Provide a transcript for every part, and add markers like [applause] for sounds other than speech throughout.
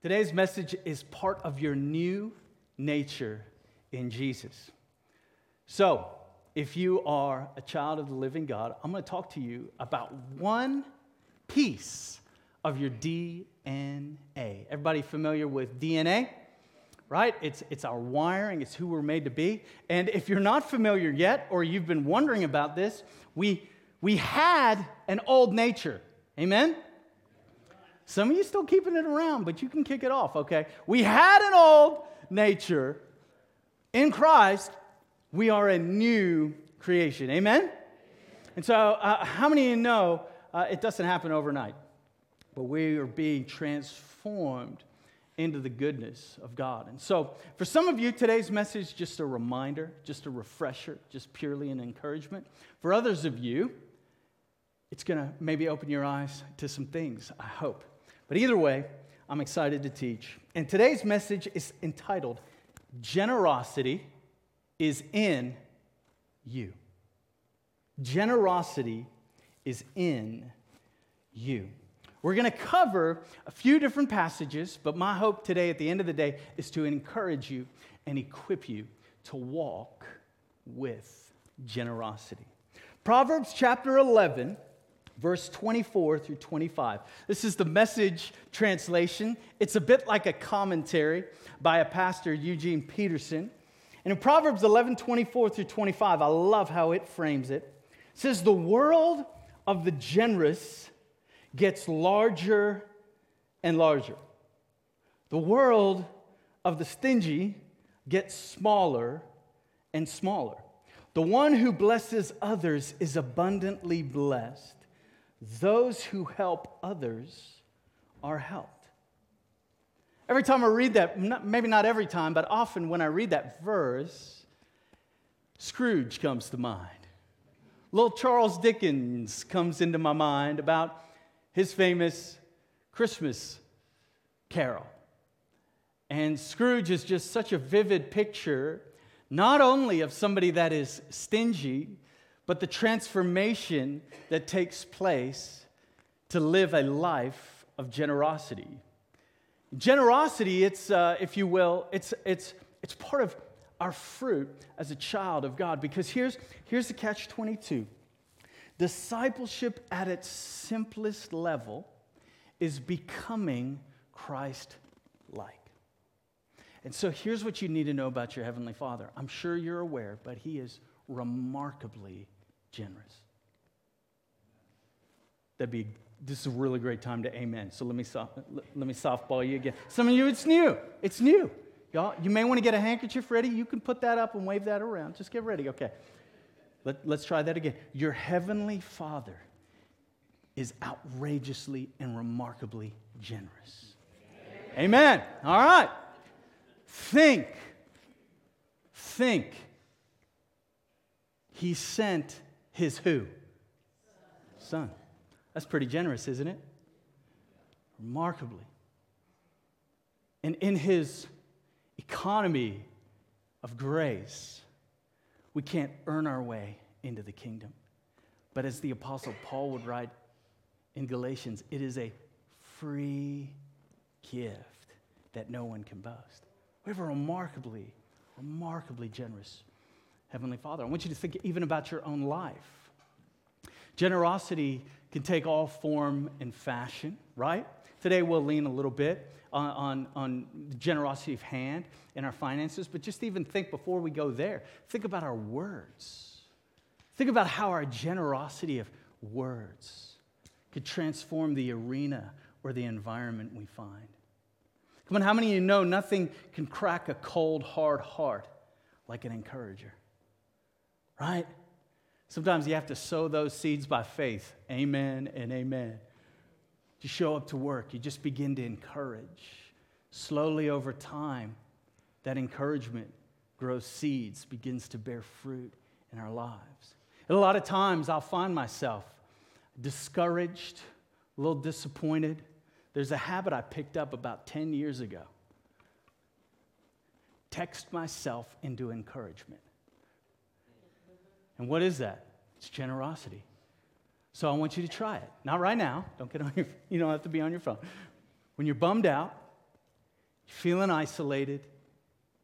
Today's message is part of your new nature in Jesus. So, if you are a child of the living God, I'm going to talk to you about one piece of your DNA. Everybody familiar with DNA? Right? It's, it's our wiring, it's who we're made to be. And if you're not familiar yet, or you've been wondering about this, we, we had an old nature. Amen? Some of you still keeping it around, but you can kick it off, okay? We had an old nature. In Christ, we are a new creation. Amen? And so, uh, how many of you know uh, it doesn't happen overnight? But we are being transformed into the goodness of God. And so, for some of you, today's message just a reminder, just a refresher, just purely an encouragement. For others of you, it's going to maybe open your eyes to some things, I hope. But either way, I'm excited to teach. And today's message is entitled Generosity is in You. Generosity is in you. We're going to cover a few different passages, but my hope today at the end of the day is to encourage you and equip you to walk with generosity. Proverbs chapter 11 verse 24 through 25. This is the message translation. It's a bit like a commentary by a pastor, Eugene Peterson. And in Proverbs 11 24 through 25, I love how it frames it. It says, The world of the generous gets larger and larger. The world of the stingy gets smaller and smaller. The one who blesses others is abundantly blessed. Those who help others are helped. Every time I read that, maybe not every time, but often when I read that verse, Scrooge comes to mind. Little Charles Dickens comes into my mind about his famous Christmas carol. And Scrooge is just such a vivid picture, not only of somebody that is stingy, but the transformation that takes place to live a life of generosity. Generosity, it's, uh, if you will, it's, it's, it's part of our fruit as a child of God. Because here's, here's the catch 22 discipleship at its simplest level is becoming Christ like. And so here's what you need to know about your Heavenly Father. I'm sure you're aware, but He is remarkably generous. That'd be this is a really great time to amen. So let me soft, let me softball you again. Some of you, it's new. It's new. Y'all, you may want to get a handkerchief ready. You can put that up and wave that around. Just get ready. Okay. Let, let's try that again. Your heavenly Father is outrageously and remarkably generous. Amen. amen. All right. Think. Think. He sent his who? Son. That's pretty generous, isn't it? Remarkably. And in his economy of grace, we can't earn our way into the kingdom. But as the Apostle Paul would write in Galatians, it is a free gift that no one can boast. We have a remarkably, remarkably generous Heavenly Father. I want you to think even about your own life. Generosity can take all form and fashion, right? Today we'll lean a little bit on, on, on generosity of hand in our finances, but just even think before we go there, think about our words. Think about how our generosity of words could transform the arena or the environment we find. Come on, how many of you know nothing can crack a cold, hard heart like an encourager? Right? Sometimes you have to sow those seeds by faith. Amen and amen. You show up to work, you just begin to encourage. Slowly over time, that encouragement grows seeds, begins to bear fruit in our lives. And a lot of times I'll find myself discouraged, a little disappointed. There's a habit I picked up about 10 years ago text myself into encouragement. And what is that? It's generosity. So I want you to try it. Not right now. Don't get on your [laughs] you don't have to be on your phone. When you're bummed out, you're feeling isolated,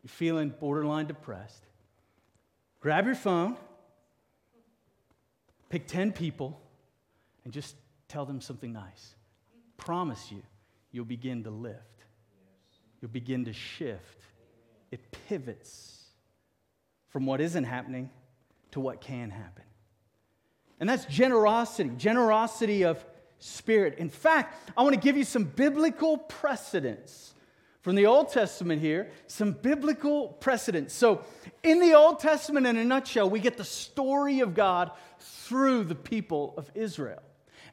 you're feeling borderline depressed, grab your phone, pick 10 people, and just tell them something nice. Promise you, you'll begin to lift. You'll begin to shift. It pivots from what isn't happening to what can happen. And that's generosity, generosity of spirit. In fact, I want to give you some biblical precedents from the Old Testament here, some biblical precedents. So, in the Old Testament, in a nutshell, we get the story of God through the people of Israel.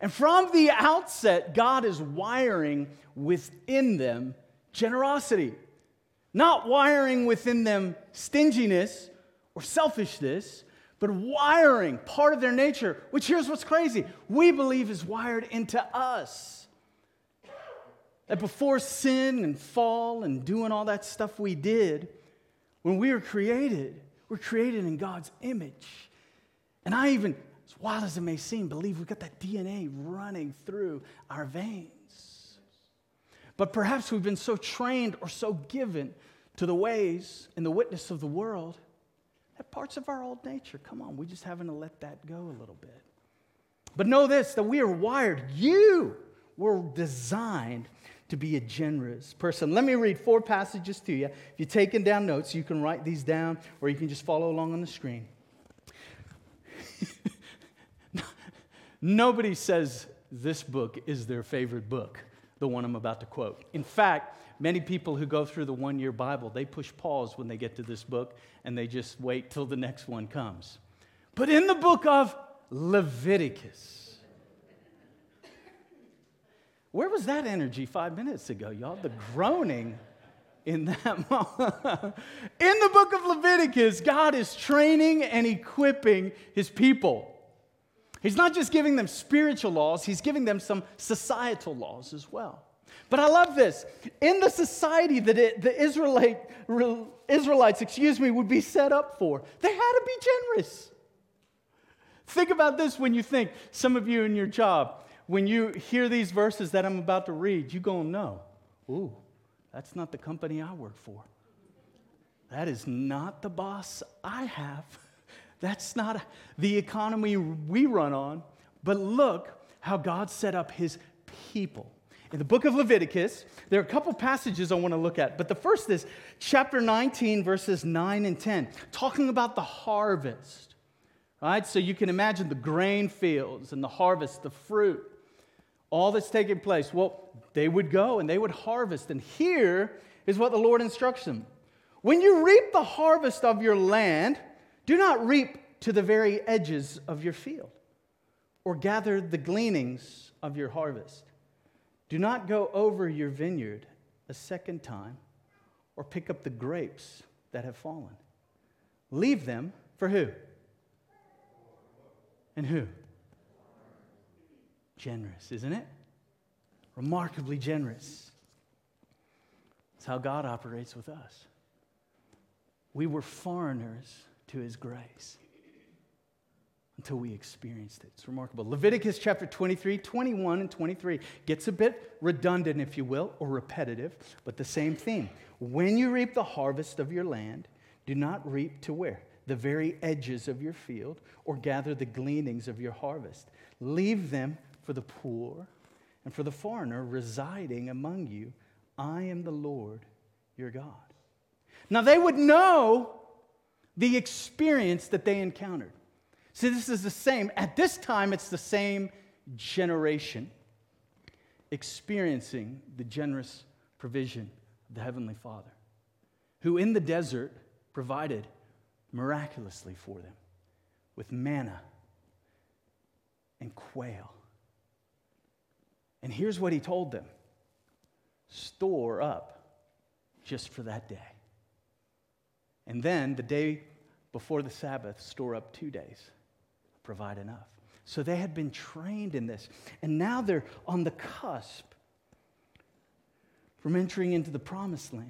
And from the outset, God is wiring within them generosity, not wiring within them stinginess or selfishness, but wiring part of their nature, which here's what's crazy we believe is wired into us. That before sin and fall and doing all that stuff we did, when we were created, we're created in God's image. And I even, as wild as it may seem, believe we've got that DNA running through our veins. But perhaps we've been so trained or so given to the ways and the witness of the world parts of our old nature. Come on, we just having to let that go a little bit. But know this that we are wired, you were designed to be a generous person. Let me read four passages to you. If you're taking down notes, you can write these down or you can just follow along on the screen. [laughs] Nobody says this book is their favorite book, the one I'm about to quote. In fact, Many people who go through the one year Bible, they push pause when they get to this book and they just wait till the next one comes. But in the book of Leviticus, where was that energy five minutes ago, y'all? The groaning in that [laughs] moment. in the book of Leviticus, God is training and equipping his people. He's not just giving them spiritual laws, he's giving them some societal laws as well. But I love this. In the society that it, the Israelite, Israelites, excuse me, would be set up for, they had to be generous. Think about this when you think, some of you in your job, when you hear these verses that I'm about to read, you're going to know, ooh, that's not the company I work for. That is not the boss I have. [laughs] That's not the economy we run on. But look how God set up his people in the book of Leviticus, there are a couple passages I want to look at, but the first is chapter 19, verses 9 and 10, talking about the harvest. Right? So you can imagine the grain fields and the harvest, the fruit, all that's taking place. Well, they would go and they would harvest. And here is what the Lord instructs them When you reap the harvest of your land, do not reap to the very edges of your field or gather the gleanings of your harvest. Do not go over your vineyard a second time or pick up the grapes that have fallen. Leave them for who? And who? Generous, isn't it? Remarkably generous. That's how God operates with us. We were foreigners to his grace until we experienced it. It's remarkable. Leviticus chapter 23, 21, and 23 gets a bit redundant, if you will, or repetitive, but the same theme. When you reap the harvest of your land, do not reap to where? The very edges of your field, or gather the gleanings of your harvest. Leave them for the poor and for the foreigner residing among you. I am the Lord your God. Now, they would know the experience that they encountered. See, this is the same. At this time, it's the same generation experiencing the generous provision of the Heavenly Father, who in the desert provided miraculously for them with manna and quail. And here's what he told them store up just for that day. And then the day before the Sabbath, store up two days provide enough. So they had been trained in this. And now they're on the cusp from entering into the promised land.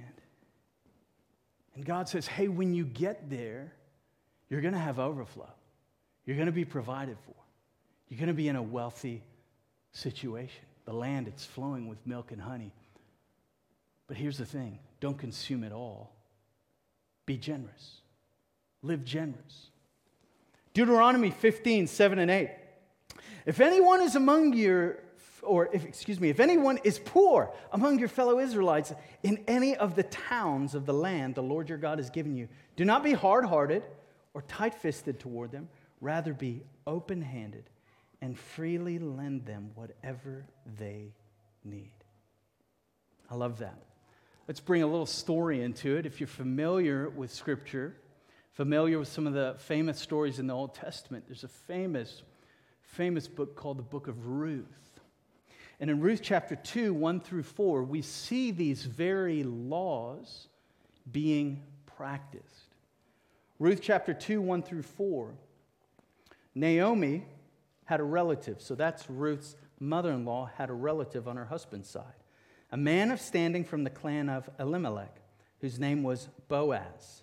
And God says, hey, when you get there, you're going to have overflow. You're going to be provided for. You're going to be in a wealthy situation. The land, it's flowing with milk and honey. But here's the thing don't consume it all. Be generous. Live generous. Deuteronomy 15, 7 and 8. If anyone is among your, or if, excuse me, if anyone is poor among your fellow Israelites in any of the towns of the land the Lord your God has given you, do not be hard hearted or tight fisted toward them. Rather, be open handed and freely lend them whatever they need. I love that. Let's bring a little story into it. If you're familiar with Scripture, familiar with some of the famous stories in the Old Testament, there's a famous, famous book called the Book of Ruth. And in Ruth chapter 2, 1 through 4, we see these very laws being practiced. Ruth chapter 2, 1 through 4. Naomi had a relative, so that's Ruth's mother in law, had a relative on her husband's side, a man of standing from the clan of Elimelech, whose name was Boaz.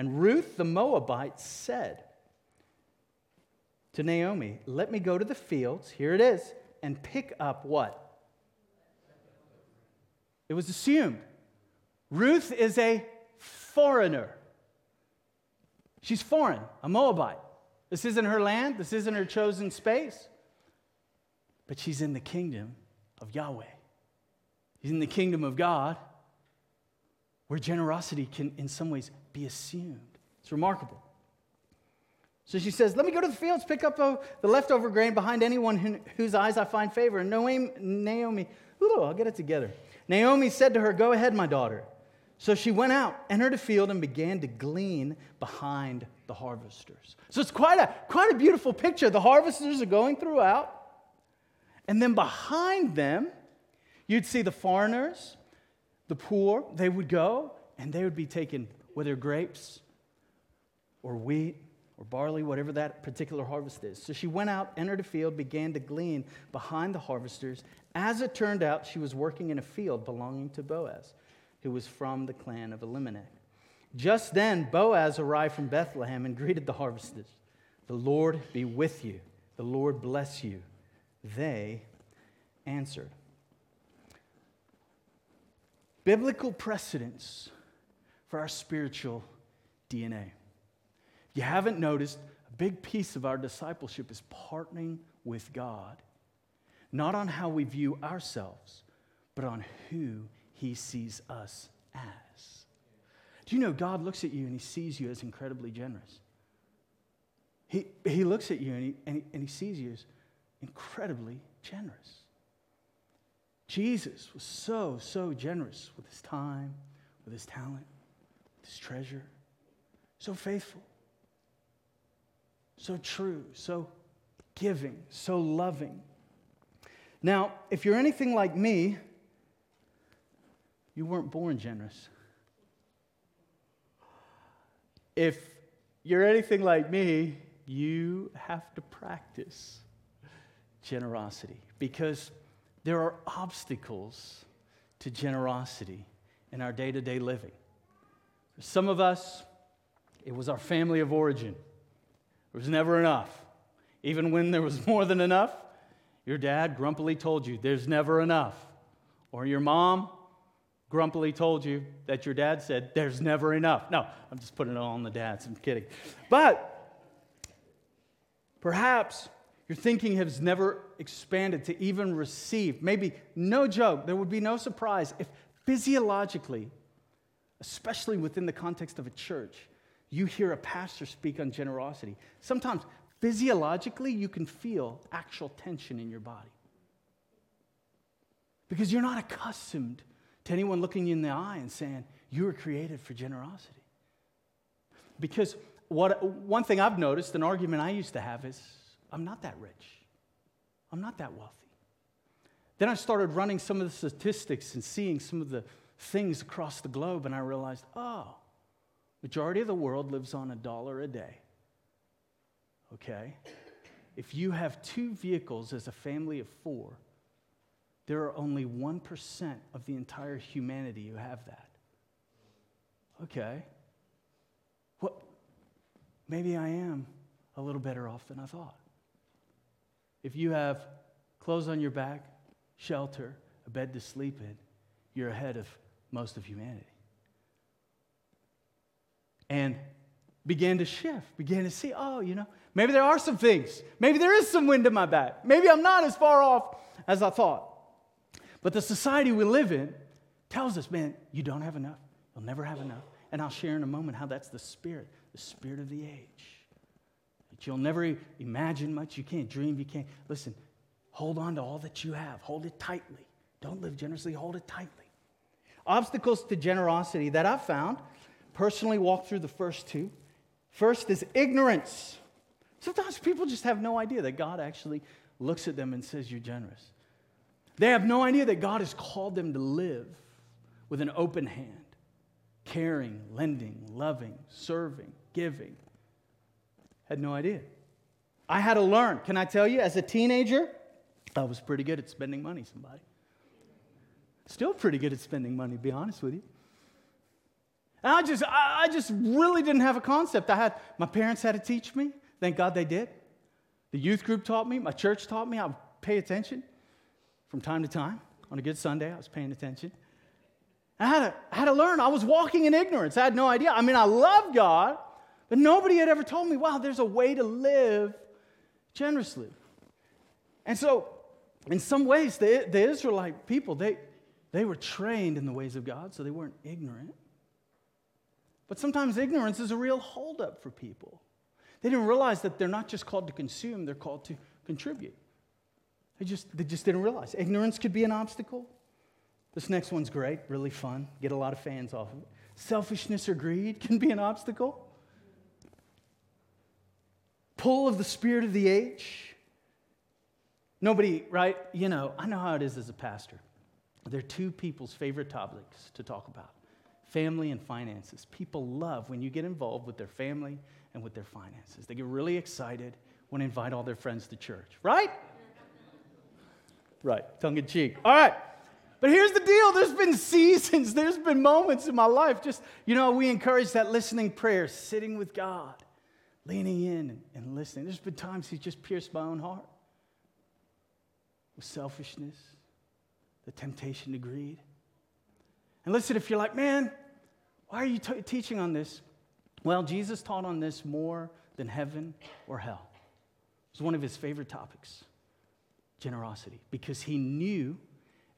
And Ruth the Moabite said to Naomi, Let me go to the fields, here it is, and pick up what? It was assumed. Ruth is a foreigner. She's foreign, a Moabite. This isn't her land, this isn't her chosen space. But she's in the kingdom of Yahweh. She's in the kingdom of God, where generosity can, in some ways, be assumed. It's remarkable. So she says, Let me go to the fields, pick up the leftover grain behind anyone who, whose eyes I find favor. And Naomi, Naomi ooh, I'll get it together. Naomi said to her, Go ahead, my daughter. So she went out, entered a field, and began to glean behind the harvesters. So it's quite a, quite a beautiful picture. The harvesters are going throughout, and then behind them, you'd see the foreigners, the poor, they would go, and they would be taking whether grapes or wheat or barley, whatever that particular harvest is. So she went out, entered a field, began to glean behind the harvesters. As it turned out, she was working in a field belonging to Boaz who was from the clan of Elimelech. Just then, Boaz arrived from Bethlehem and greeted the harvesters. The Lord be with you. The Lord bless you. They answered. Biblical precedence for our spiritual DNA. If you haven't noticed, a big piece of our discipleship is partnering with God, not on how we view ourselves, but on who he sees us as. Do you know God looks at you and he sees you as incredibly generous? He, he looks at you and he, and, he, and he sees you as incredibly generous. Jesus was so, so generous with his time, with his talent, treasure. So faithful, so true, so giving, so loving. Now, if you're anything like me, you weren't born generous. If you're anything like me, you have to practice generosity because there are obstacles to generosity in our day to day living. For some of us, it was our family of origin. There was never enough. Even when there was [laughs] more than enough, your dad grumpily told you, There's never enough. Or your mom grumpily told you that your dad said, There's never enough. No, I'm just putting it all on the dads. I'm kidding. But perhaps your thinking has never expanded to even receive. Maybe, no joke, there would be no surprise if physiologically, especially within the context of a church, you hear a pastor speak on generosity. Sometimes physiologically, you can feel actual tension in your body because you're not accustomed to anyone looking you in the eye and saying, You were created for generosity. Because what, one thing I've noticed, an argument I used to have is, I'm not that rich. I'm not that wealthy. Then I started running some of the statistics and seeing some of the things across the globe, and I realized, oh, majority of the world lives on a dollar a day. Okay? If you have two vehicles as a family of four, there are only 1% of the entire humanity who have that. Okay. Well, maybe I am a little better off than I thought. If you have clothes on your back, shelter, a bed to sleep in, you're ahead of most of humanity. And began to shift, began to see, oh, you know, maybe there are some things. Maybe there is some wind in my back. Maybe I'm not as far off as I thought. But the society we live in tells us, man, you don't have enough. You'll never have enough. And I'll share in a moment how that's the spirit, the spirit of the age. That you'll never imagine much. You can't dream. You can't. Listen, hold on to all that you have. Hold it tightly. Don't live generously, hold it tightly. Obstacles to generosity that I've found, personally walk through the first two. First is ignorance. Sometimes people just have no idea that God actually looks at them and says, You're generous. They have no idea that God has called them to live with an open hand, caring, lending, loving, serving, giving. Had no idea. I had to learn. Can I tell you, as a teenager, I was pretty good at spending money, somebody. Still pretty good at spending money, to be honest with you. And I just, I just really didn't have a concept. I had, my parents had to teach me. Thank God they did. The youth group taught me. My church taught me. I would pay attention from time to time. On a good Sunday, I was paying attention. I had, to, I had to learn. I was walking in ignorance. I had no idea. I mean, I love God, but nobody had ever told me, wow, there's a way to live generously. And so, in some ways, the, the Israelite people, they, they were trained in the ways of God, so they weren't ignorant. But sometimes ignorance is a real holdup for people. They didn't realize that they're not just called to consume, they're called to contribute. They just, they just didn't realize. Ignorance could be an obstacle. This next one's great, really fun, get a lot of fans off of it. Selfishness or greed can be an obstacle. Pull of the spirit of the age. Nobody, right? You know, I know how it is as a pastor. They're two people's favorite topics to talk about family and finances. People love when you get involved with their family and with their finances. They get really excited when they invite all their friends to church, right? Right, tongue in cheek. All right. But here's the deal there's been seasons, there's been moments in my life, just, you know, we encourage that listening prayer, sitting with God, leaning in and, listening. There's been times He's just pierced my own heart with selfishness, the temptation to greed. And listen, if you're like, man, why are you t- teaching on this? Well, Jesus taught on this more than heaven or hell. It was one of his favorite topics generosity, because he knew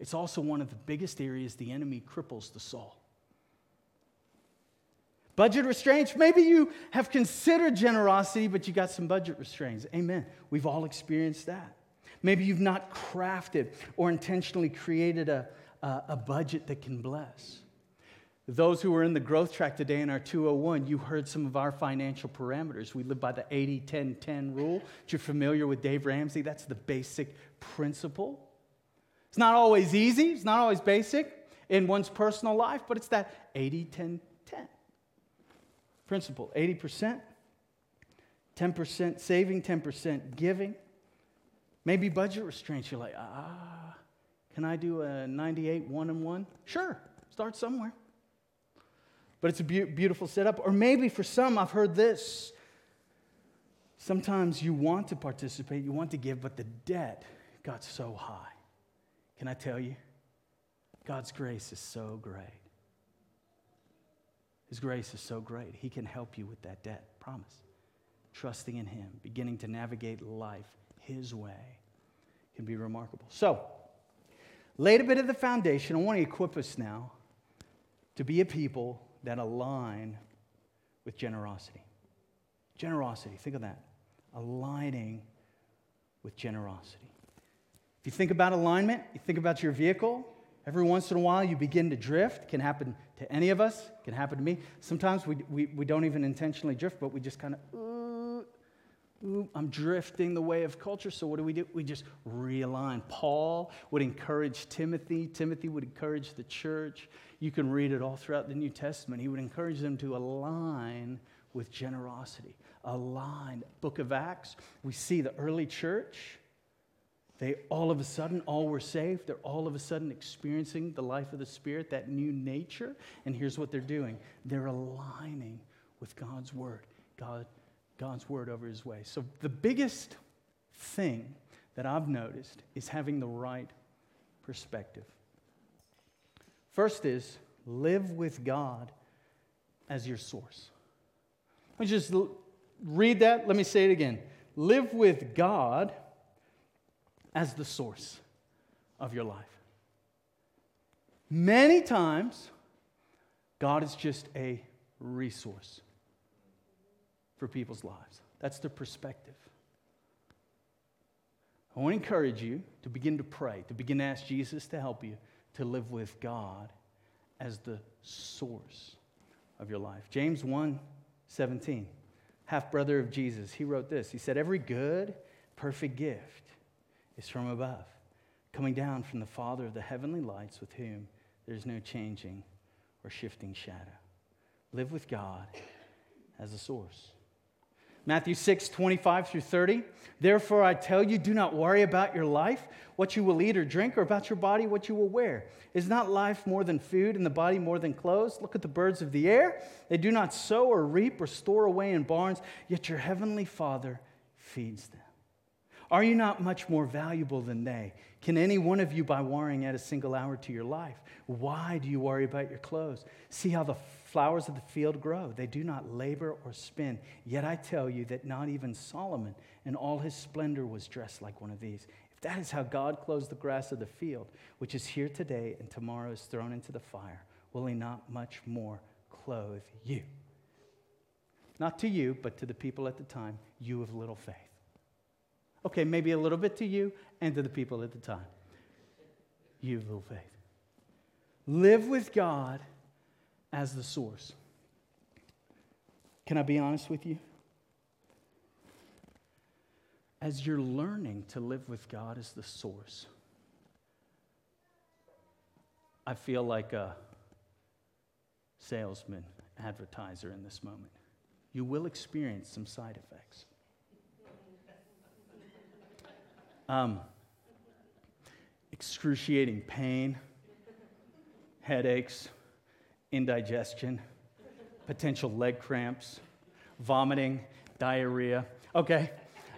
it's also one of the biggest areas the enemy cripples the soul. Budget restraints. Maybe you have considered generosity, but you got some budget restraints. Amen. We've all experienced that. Maybe you've not crafted or intentionally created a, a, a budget that can bless. Those who were in the growth track today in our 201, you heard some of our financial parameters. We live by the 80 10 10 rule. If you're familiar with Dave Ramsey, that's the basic principle. It's not always easy, it's not always basic in one's personal life, but it's that 80 10 10 principle 80%, 10% saving, 10% giving. Maybe budget restraints. You're like, ah, can I do a 98 one and one? Sure, start somewhere but it's a be- beautiful setup. Or maybe for some, I've heard this. Sometimes you want to participate, you want to give, but the debt got so high. Can I tell you? God's grace is so great. His grace is so great. He can help you with that debt. Promise. Trusting in Him, beginning to navigate life His way can be remarkable. So, laid a bit of the foundation. I want to equip us now to be a people that align with generosity. Generosity, think of that. Aligning with generosity. If you think about alignment, you think about your vehicle, every once in a while you begin to drift. Can happen to any of us, can happen to me. Sometimes we, we, we don't even intentionally drift, but we just kind of, ooh, I'm drifting the way of culture. So what do we do? We just realign. Paul would encourage Timothy. Timothy would encourage the church. You can read it all throughout the New Testament. He would encourage them to align with generosity. Align. Book of Acts, we see the early church. They all of a sudden all were saved. They're all of a sudden experiencing the life of the Spirit, that new nature. And here's what they're doing they're aligning with God's word. God God's word over his way. So, the biggest thing that I've noticed is having the right perspective. First is Live with God as your source. Let me just read that. Let me say it again. Live with God as the source of your life. Many times, God is just a resource for people's lives. That's the perspective. I want to encourage you to begin to pray, to begin to ask Jesus to help you to live with God as the source of your life. James 1 17, half brother of Jesus, he wrote this. He said, Every good, perfect gift is from above, coming down from the Father of the heavenly lights, with whom there's no changing or shifting shadow. Live with God as a source. Matthew 6, 25 through 30. Therefore, I tell you, do not worry about your life, what you will eat or drink, or about your body, what you will wear. Is not life more than food, and the body more than clothes? Look at the birds of the air. They do not sow or reap or store away in barns, yet your heavenly Father feeds them. Are you not much more valuable than they? Can any one of you, by worrying, add a single hour to your life? Why do you worry about your clothes? See how the flowers of the field grow. They do not labor or spin. Yet I tell you that not even Solomon in all his splendor was dressed like one of these. If that is how God clothes the grass of the field, which is here today and tomorrow is thrown into the fire, will he not much more clothe you? Not to you, but to the people at the time, you of little faith. Okay, maybe a little bit to you and to the people at the time. You of little faith. Live with God as the source. Can I be honest with you? As you're learning to live with God as the source, I feel like a salesman, advertiser in this moment. You will experience some side effects. Um, excruciating pain, headaches indigestion, potential leg cramps, vomiting, diarrhea. Okay.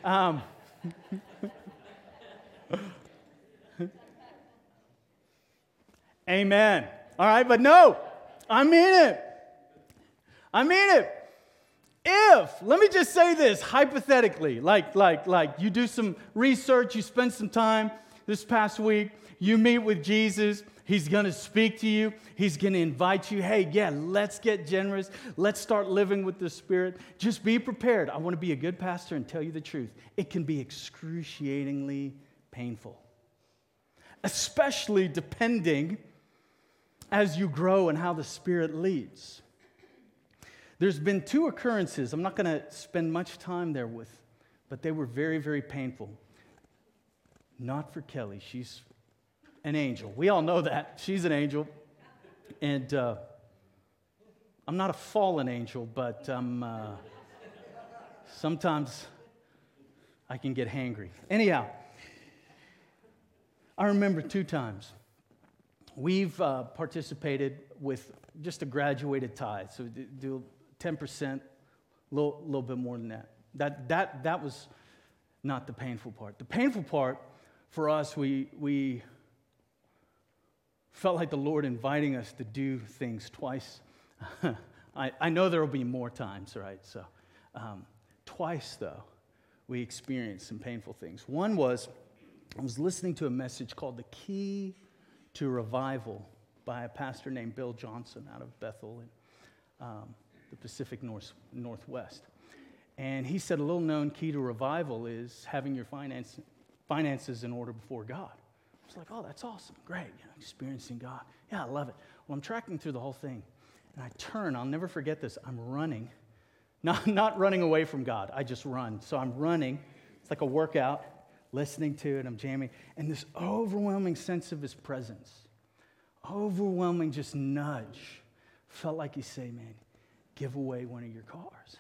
Um, amen. All right, but no, I mean it. I mean it. If, let me just say this hypothetically, like, like, like you do some research, you spend some time this past week, you meet with Jesus, He's going to speak to you. He's going to invite you. Hey, yeah, let's get generous. Let's start living with the Spirit. Just be prepared. I want to be a good pastor and tell you the truth. It can be excruciatingly painful, especially depending as you grow and how the Spirit leads. There's been two occurrences. I'm not going to spend much time there with, but they were very, very painful. Not for Kelly. She's an angel. We all know that. She's an angel. And uh, I'm not a fallen angel, but um, uh, sometimes I can get hangry. Anyhow, I remember two times. We've uh, participated with just a graduated tithe, so do 10%, a little, little bit more than that. That, that. that was not the painful part. The painful part for us, we, we felt like the Lord inviting us to do things twice. [laughs] I, I know there will be more times, right? So, um, twice though, we experienced some painful things. One was I was listening to a message called The Key to Revival by a pastor named Bill Johnson out of Bethel in um, the Pacific North, Northwest. And he said a little known key to revival is having your finance, finances in order before God. It's like, oh, that's awesome. Great. You know, experiencing God. Yeah, I love it. Well, I'm tracking through the whole thing. And I turn, I'll never forget this. I'm running. [laughs] Not, not running away from God. I just run. So I'm running. It's like a workout, listening to it. I'm jamming. And this overwhelming sense of his presence, overwhelming just nudge, felt like he say, man, give away one of your cars.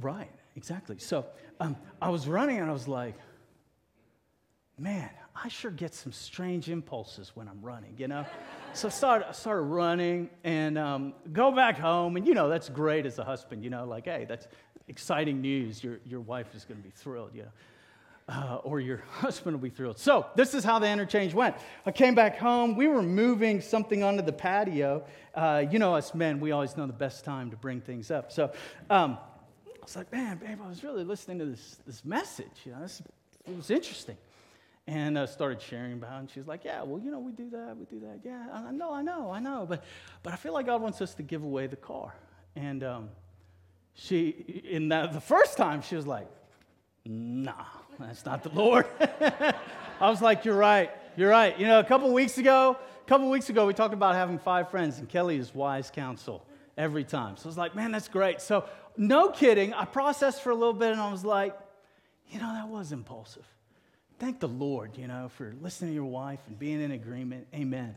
Right, exactly. So um, I was running and I was like, man, I sure get some strange impulses when I'm running, you know? so I started, started running and um, go back home. And, you know, that's great as a husband, you know, like, hey, that's exciting news. Your, your wife is going to be thrilled, you know? uh, or your [laughs] husband will be thrilled. So, this is how the interchange went. I came back home. We were moving something onto the patio. Uh, you know, us men, we always know the best time to bring things up. So, um, I was like, man, babe, I was really listening to this, this message. You know, this, it was interesting. And uh, started sharing about it. And she's like, yeah, well, you know, we do that, we do that. Yeah, I know, I know, I know. But, but I feel like God wants us to give away the car. And um, she, in that, the first time, she was like, nah, that's not the Lord. [laughs] I was like, you're right, you're right. You know, a couple weeks ago, a couple weeks ago, we talked about having five friends, and Kelly is wise counsel every time. So I was like, man, that's great. So, no kidding, I processed for a little bit, and I was like, you know, that was impulsive. Thank the Lord, you know, for listening to your wife and being in agreement. Amen.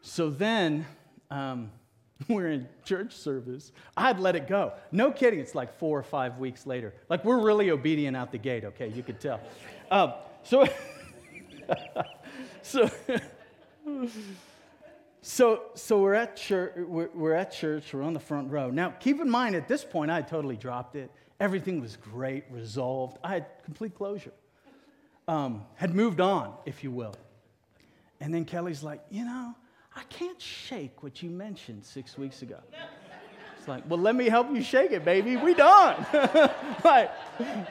So then, um, [laughs] we're in church service. I'd let it go. No kidding. It's like four or five weeks later. Like we're really obedient out the gate. Okay, you could tell. Um, so, [laughs] so, [laughs] so, so we're at church. We're, we're at church. We're on the front row. Now, keep in mind, at this point, I totally dropped it. Everything was great, resolved. I had complete closure. Um, had moved on, if you will. And then Kelly's like, you know, I can't shake what you mentioned six weeks ago. It's like, well, let me help you shake it, baby. We done. [laughs] like,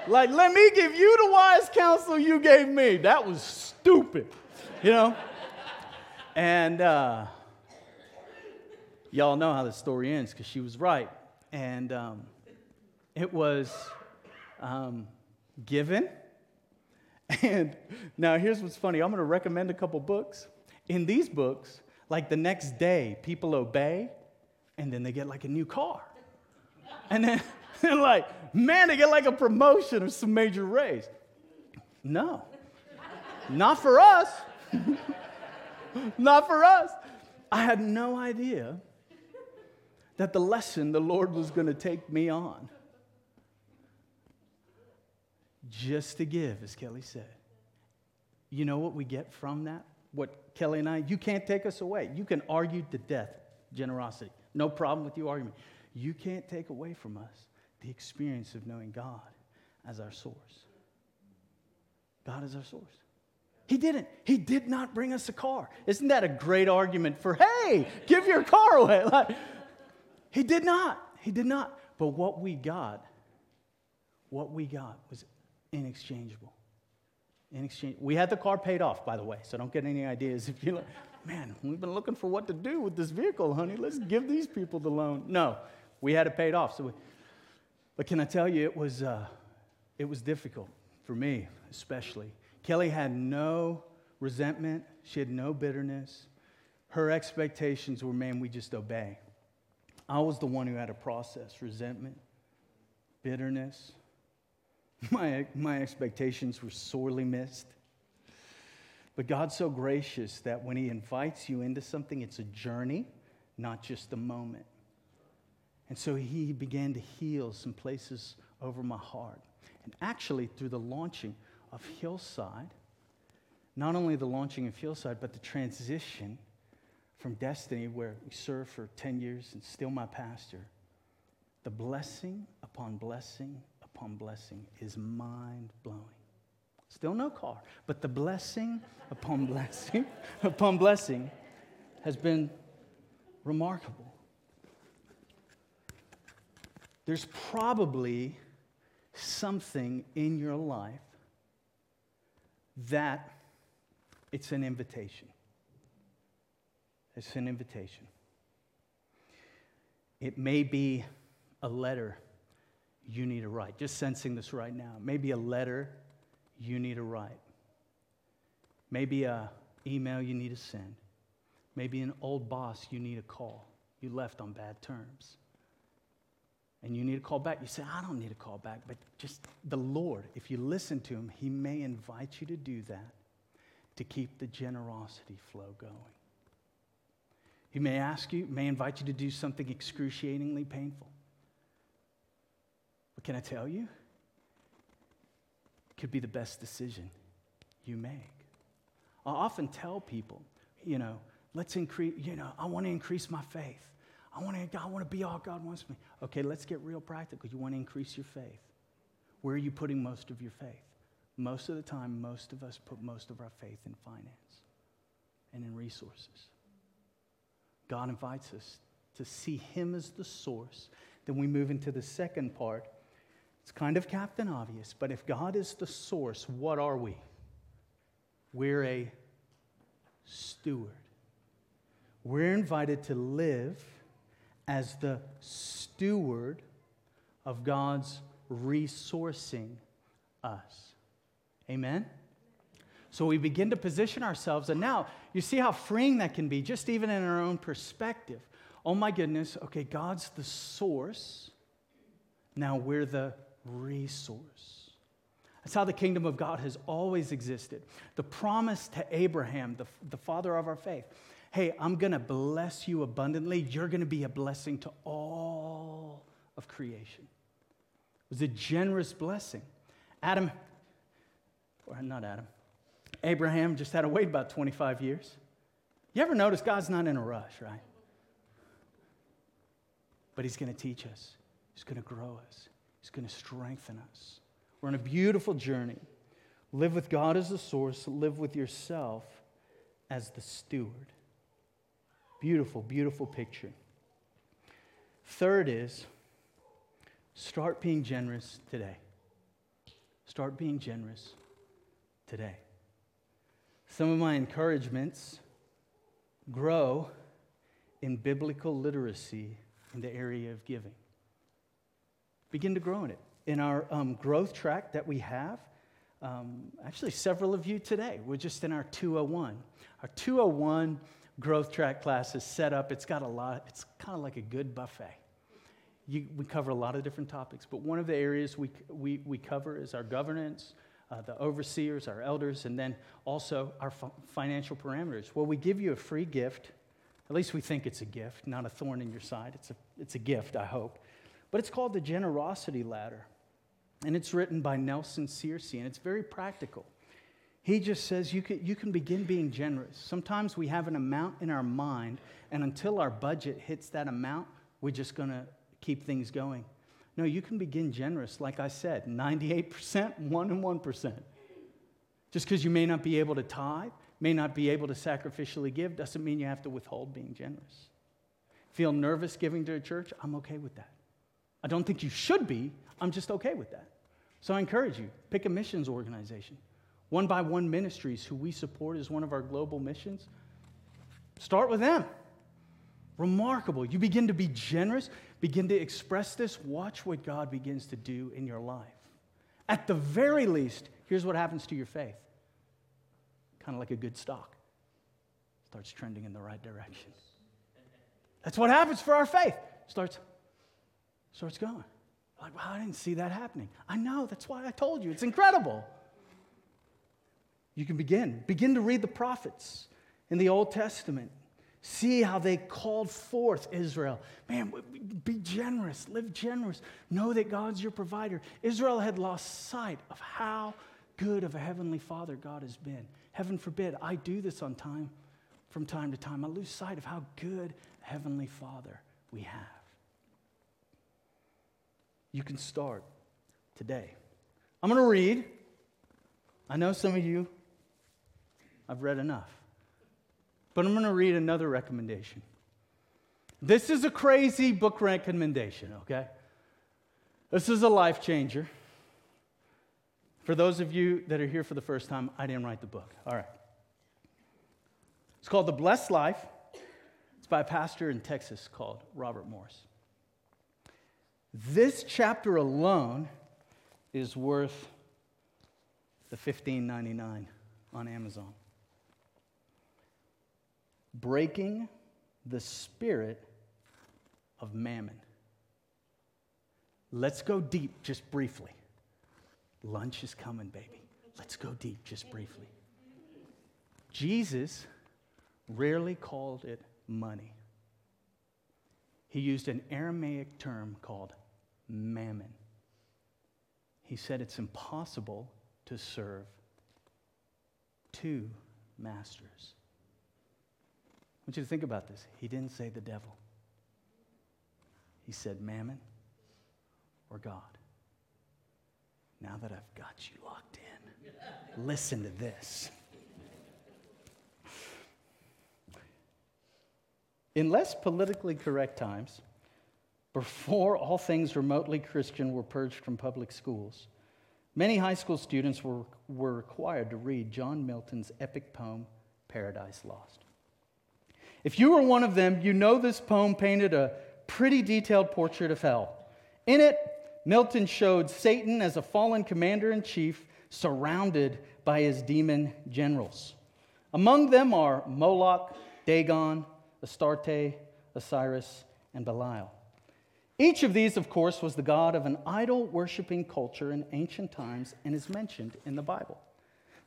like, let me give you the wise counsel you gave me. That was stupid, you know? And uh, y'all know how the story ends because she was right. And um, it was um, given. [laughs] And now here's what's funny I'm going to recommend a couple books. In these books, like the next day, people obey, and then they get like a new car. And then [laughs] they're like, man, they get like a promotion or some major raise. No, not for us. [laughs] not for us. I had no idea that the lesson the Lord was going to take me on just to give, as Kelly said. You know what we get from that? what Kelly and I, you can't take us away. You can argue to death generosity. No problem with your argument. You can't take away from us the experience of knowing God as our source. God is our source. He didn't. He did not bring us a car. Isn't that a great argument for, hey, give your car away? [laughs] Like, he did not. He did not. But what we got, what we got was inexchangeable in exchange. We had the car paid off, by the way, so don't get any ideas if you're like, man, we've been looking for what to do with this vehicle, honey. Let's give these people the loan. No, we had it paid off. So, we, but can I tell you, it was, uh, it was difficult for me, especially. Kelly had no resentment. She had no bitterness. Her expectations were, man, we just obey. I was the one who had to process resentment, bitterness, My, my expectations were sorely missed. But God's so gracious that when He invites you into something, it's a journey, not just a moment. And so He began to heal some places over my heart. And actually, through the launching of Hillside, not only the launching of Hillside, but the transition from Destiny, where we served for 10 years and still my pastor, the blessing upon blessing upon blessing is mind blowing. Still no car, but the blessing upon [laughs] blessing upon blessing has been remarkable. There's probably something in your life that it's an invitation. It's an invitation. It may be a letter you need to write. Just sensing this right now. Maybe a letter you need to write. Maybe a email you need to send. Maybe an old boss you need to call. You left on bad terms. And you need to call back. You say, I don't need to call back. But just the Lord, if you listen to him, he may invite you to do that to keep the generosity flow going. He may ask you, may invite you to do something excruciatingly painful. Can I tell you? It could be the best decision you make. I often tell people, you know, let's increase, you know, I want to increase my faith. I want to, I want to be all God wants me. Okay, let's get real practical. You want to increase your faith. Where are you putting most of your faith? most of the time, most of us put most of our faith in finance and in resources. God invites us to see Him as the source. Then we move into the second part. It's kind of captain obvious, but if God is the source, what are we? We're a steward. We're invited to live as the steward of God's resourcing us. Amen? So we begin to position ourselves, and now you see how freeing that can be, just even in our own perspective. Oh my goodness, okay, God's the source. Now we're the resource. That's how the kingdom of God has always existed. The promise to Abraham, the, the father of our faith hey, I'm going to bless you abundantly. You're going to be a blessing to all of creation. It was a generous blessing. Adam, or not Adam, Abraham just had to wait about 25 years. You ever notice God's not in a rush, right? But He's going to teach us, He's going to grow us, He's going to strengthen us. We're on a beautiful journey. Live with God as the source, live with yourself as the steward. Beautiful, beautiful picture. Third is start being generous today. Start being generous today. Some of my encouragements grow in biblical literacy in the area of giving. Begin to grow in it. In our um, growth track that we have, um, actually, several of you today, we're just in our 201. Our 201 growth track class is set up. It's got a lot, it's kind of like a good buffet. You, we cover a lot of different topics, but one of the areas we, we, we cover is our governance, uh, the overseers, our elders, and then also our financial parameters. Well, we give you a free gift. At least we think it's a gift, not a thorn in your side. It's a, it's a gift, I hope. But it's called the Generosity Ladder. And it's written by Nelson Searcy, and it's very practical. He just says you can, you can begin being generous. Sometimes we have an amount in our mind, and until our budget hits that amount, we're just going to keep things going. No, you can begin generous, like I said 98%, 1 and 1%. Just because you may not be able to tithe, may not be able to sacrificially give, doesn't mean you have to withhold being generous. Feel nervous giving to a church? I'm okay with that. I don't think you should be, I'm just okay with that. So I encourage you pick a missions organization. One by One Ministries, who we support as one of our global missions, start with them. Remarkable. You begin to be generous, begin to express this. Watch what God begins to do in your life. At the very least, here's what happens to your faith kind of like a good stock, starts trending in the right direction. That's what happens for our faith. Starts, starts going. Like, well, I didn't see that happening. I know, that's why I told you. It's incredible. You can begin. Begin to read the prophets in the Old Testament. See how they called forth Israel. Man, be generous, live generous. Know that God's your provider. Israel had lost sight of how good of a heavenly father God has been. Heaven forbid, I do this on time from time to time. I lose sight of how good heavenly father we have. You can start today. I'm going to read. I know some of you I've read enough. But I'm going to read another recommendation. This is a crazy book recommendation, okay? This is a life changer. For those of you that are here for the first time, I didn't write the book. All right. It's called The Blessed Life. It's by a pastor in Texas called Robert Morris. This chapter alone is worth the $15.99 on Amazon breaking the spirit of mammon. Let's go deep just briefly. Lunch is coming, baby. Let's go deep just briefly. Jesus rarely called it money. He used an Aramaic term called mammon. He said it's impossible to serve two masters I want you to think about this. He didn't say the devil, he said mammon or God. Now that I've got you locked in, Listen to this. In less politically correct times, before all things remotely Christian were purged from public schools, many high school students were, were required to read John Milton's epic poem, Paradise Lost. If you were one of them, you know this poem painted a pretty detailed portrait of hell. In it, Milton showed Satan as a fallen commander in chief surrounded by his demon generals. Among them are Moloch, Dagon, Astarte, Osiris, and Belial. Each of these, of course, was the god of an idol worshiping culture in ancient times and is mentioned in the Bible.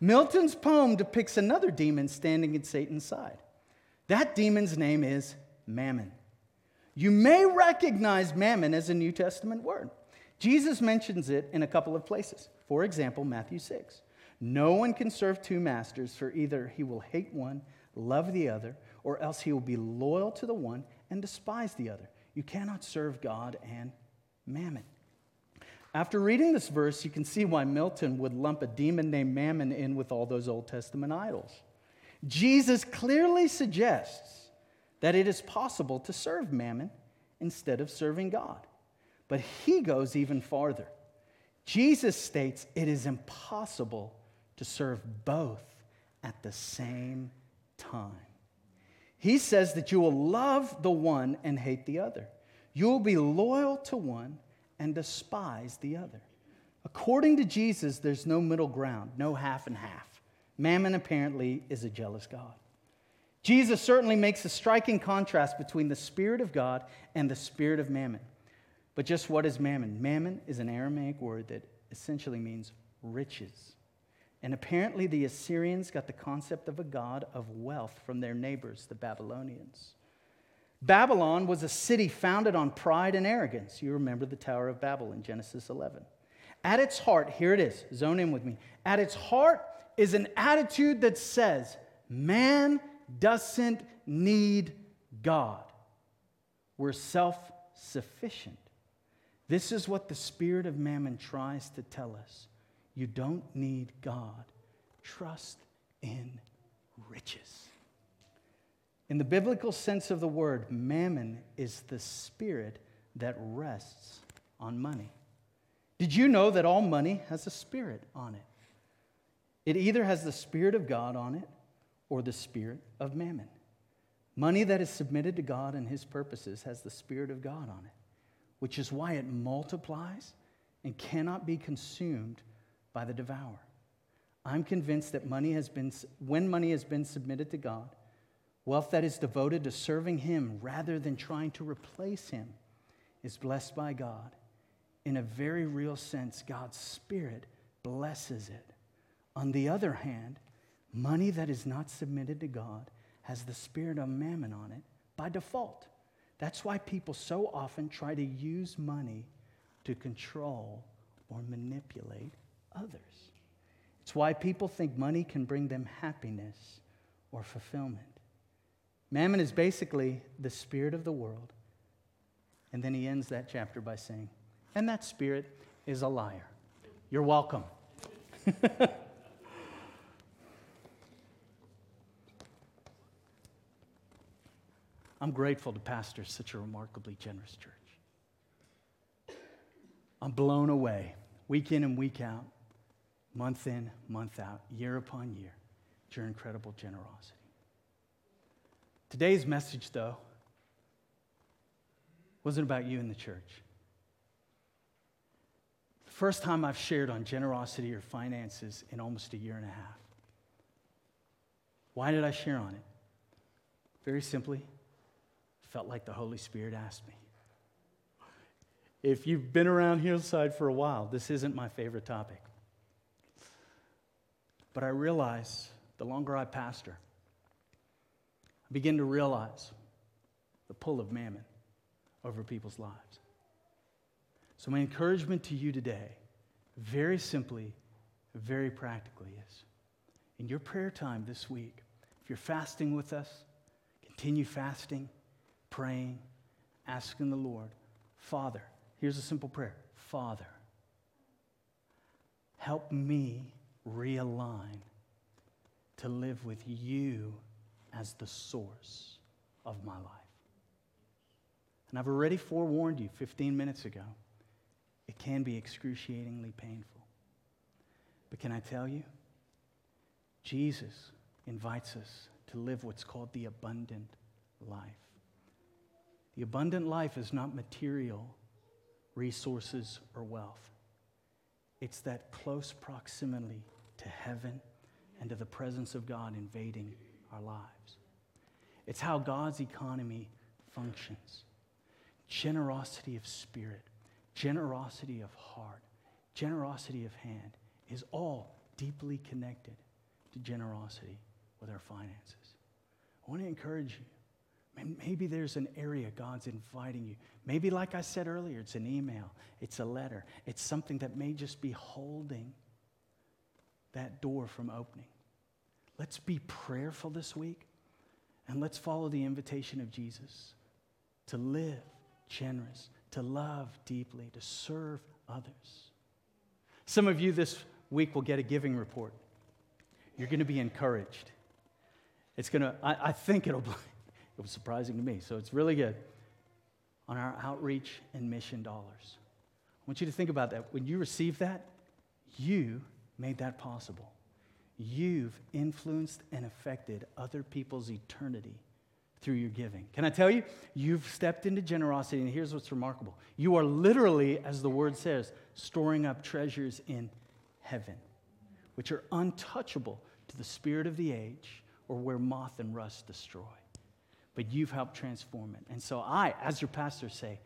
Milton's poem depicts another demon standing at Satan's side. That demon's name is Mammon. You may recognize Mammon as a New Testament word. Jesus mentions it in a couple of places. For example, Matthew 6. No one can serve two masters, for either he will hate one, love the other, or else he will be loyal to the one and despise the other. You cannot serve God and mammon. After reading this verse, you can see why Milton would lump a demon named Mammon in with all those Old Testament idols. Jesus clearly suggests that it is possible to serve Mammon instead of serving God. But he goes even farther. Jesus states it is impossible to serve both at the same time. He says that you will love the one and hate the other. You will be loyal to one and despise the other. According to Jesus, there's no middle ground, no half and half. Mammon apparently is a jealous God. Jesus certainly makes a striking contrast between the Spirit of God and the Spirit of Mammon. But just what is mammon? Mammon is an Aramaic word that essentially means riches. And apparently, the Assyrians got the concept of a god of wealth from their neighbors, the Babylonians. Babylon was a city founded on pride and arrogance. You remember the Tower of Babel in Genesis 11. At its heart, here it is, zone in with me. At its heart is an attitude that says, man doesn't need God. We're self sufficient. This is what the spirit of mammon tries to tell us. You don't need God. Trust in riches. In the biblical sense of the word, mammon is the spirit that rests on money. Did you know that all money has a spirit on it? It either has the spirit of God on it or the spirit of mammon. Money that is submitted to God and his purposes has the spirit of God on it which is why it multiplies and cannot be consumed by the devourer. I'm convinced that money has been, when money has been submitted to God, wealth that is devoted to serving Him rather than trying to replace Him is blessed by God. In a very real sense, God's Spirit blesses it. On the other hand, money that is not submitted to God has the spirit of mammon on it by default. That's why people so often try to use money to control or manipulate others. It's why people think money can bring them happiness or fulfillment. Mammon is basically the spirit of the world. And then he ends that chapter by saying, and that spirit is a liar. You're welcome. [laughs] I'm grateful to pastor such a remarkably generous church. I'm blown away week in and week out, month in, month out, year upon year, your incredible generosity. Today's message, though, wasn't about you in the church. The first time I've shared on generosity or finances in almost a year and a half. Why did I share on it? Very simply, felt like the Holy Spirit asked me. If you've been around Hillside for a while, this isn't my favorite topic. But I realize the longer I pastor, I begin to realize the pull of mammon over people's lives. So, my encouragement to you today, very simply, very practically, is in your prayer time this week, if you're fasting with us, continue fasting praying, asking the Lord, Father, here's a simple prayer Father, help me realign to live with you as the source of my life. And I've already forewarned you 15 minutes ago, it can be excruciatingly painful. But can I tell you? Jesus invites us to live what's called the abundant life. The abundant life is not material resources or wealth, it's that close proximity to heaven and to the presence of God invading our lives. It's how God's economy functions generosity of spirit, generosity of heart, generosity of hand is all deeply connected to generosity with our finances. I want to encourage you. Maybe there's an area God's inviting you. Maybe, like I said earlier, it's an email, it's a letter, it's something that may just be holding that door from opening. Let's be prayerful this week and let's follow the invitation of Jesus to live generous, to love deeply, to serve others. Some of you this week will get a giving report. You're going to be encouraged. It's going to, I, I think it'll be, [laughs] it was surprising to me, so it's really good. On our outreach and mission dollars. I want you to think about that. When you receive that, you made that possible. You've influenced and affected other people's eternity through your giving. Can I tell you? You've stepped into generosity, and here's what's remarkable. You are literally, as the word says, storing up treasures in heaven, which are untouchable to the spirit of the age or where moth and rust destroy. But you've helped transform it. And so I, as your pastor, say,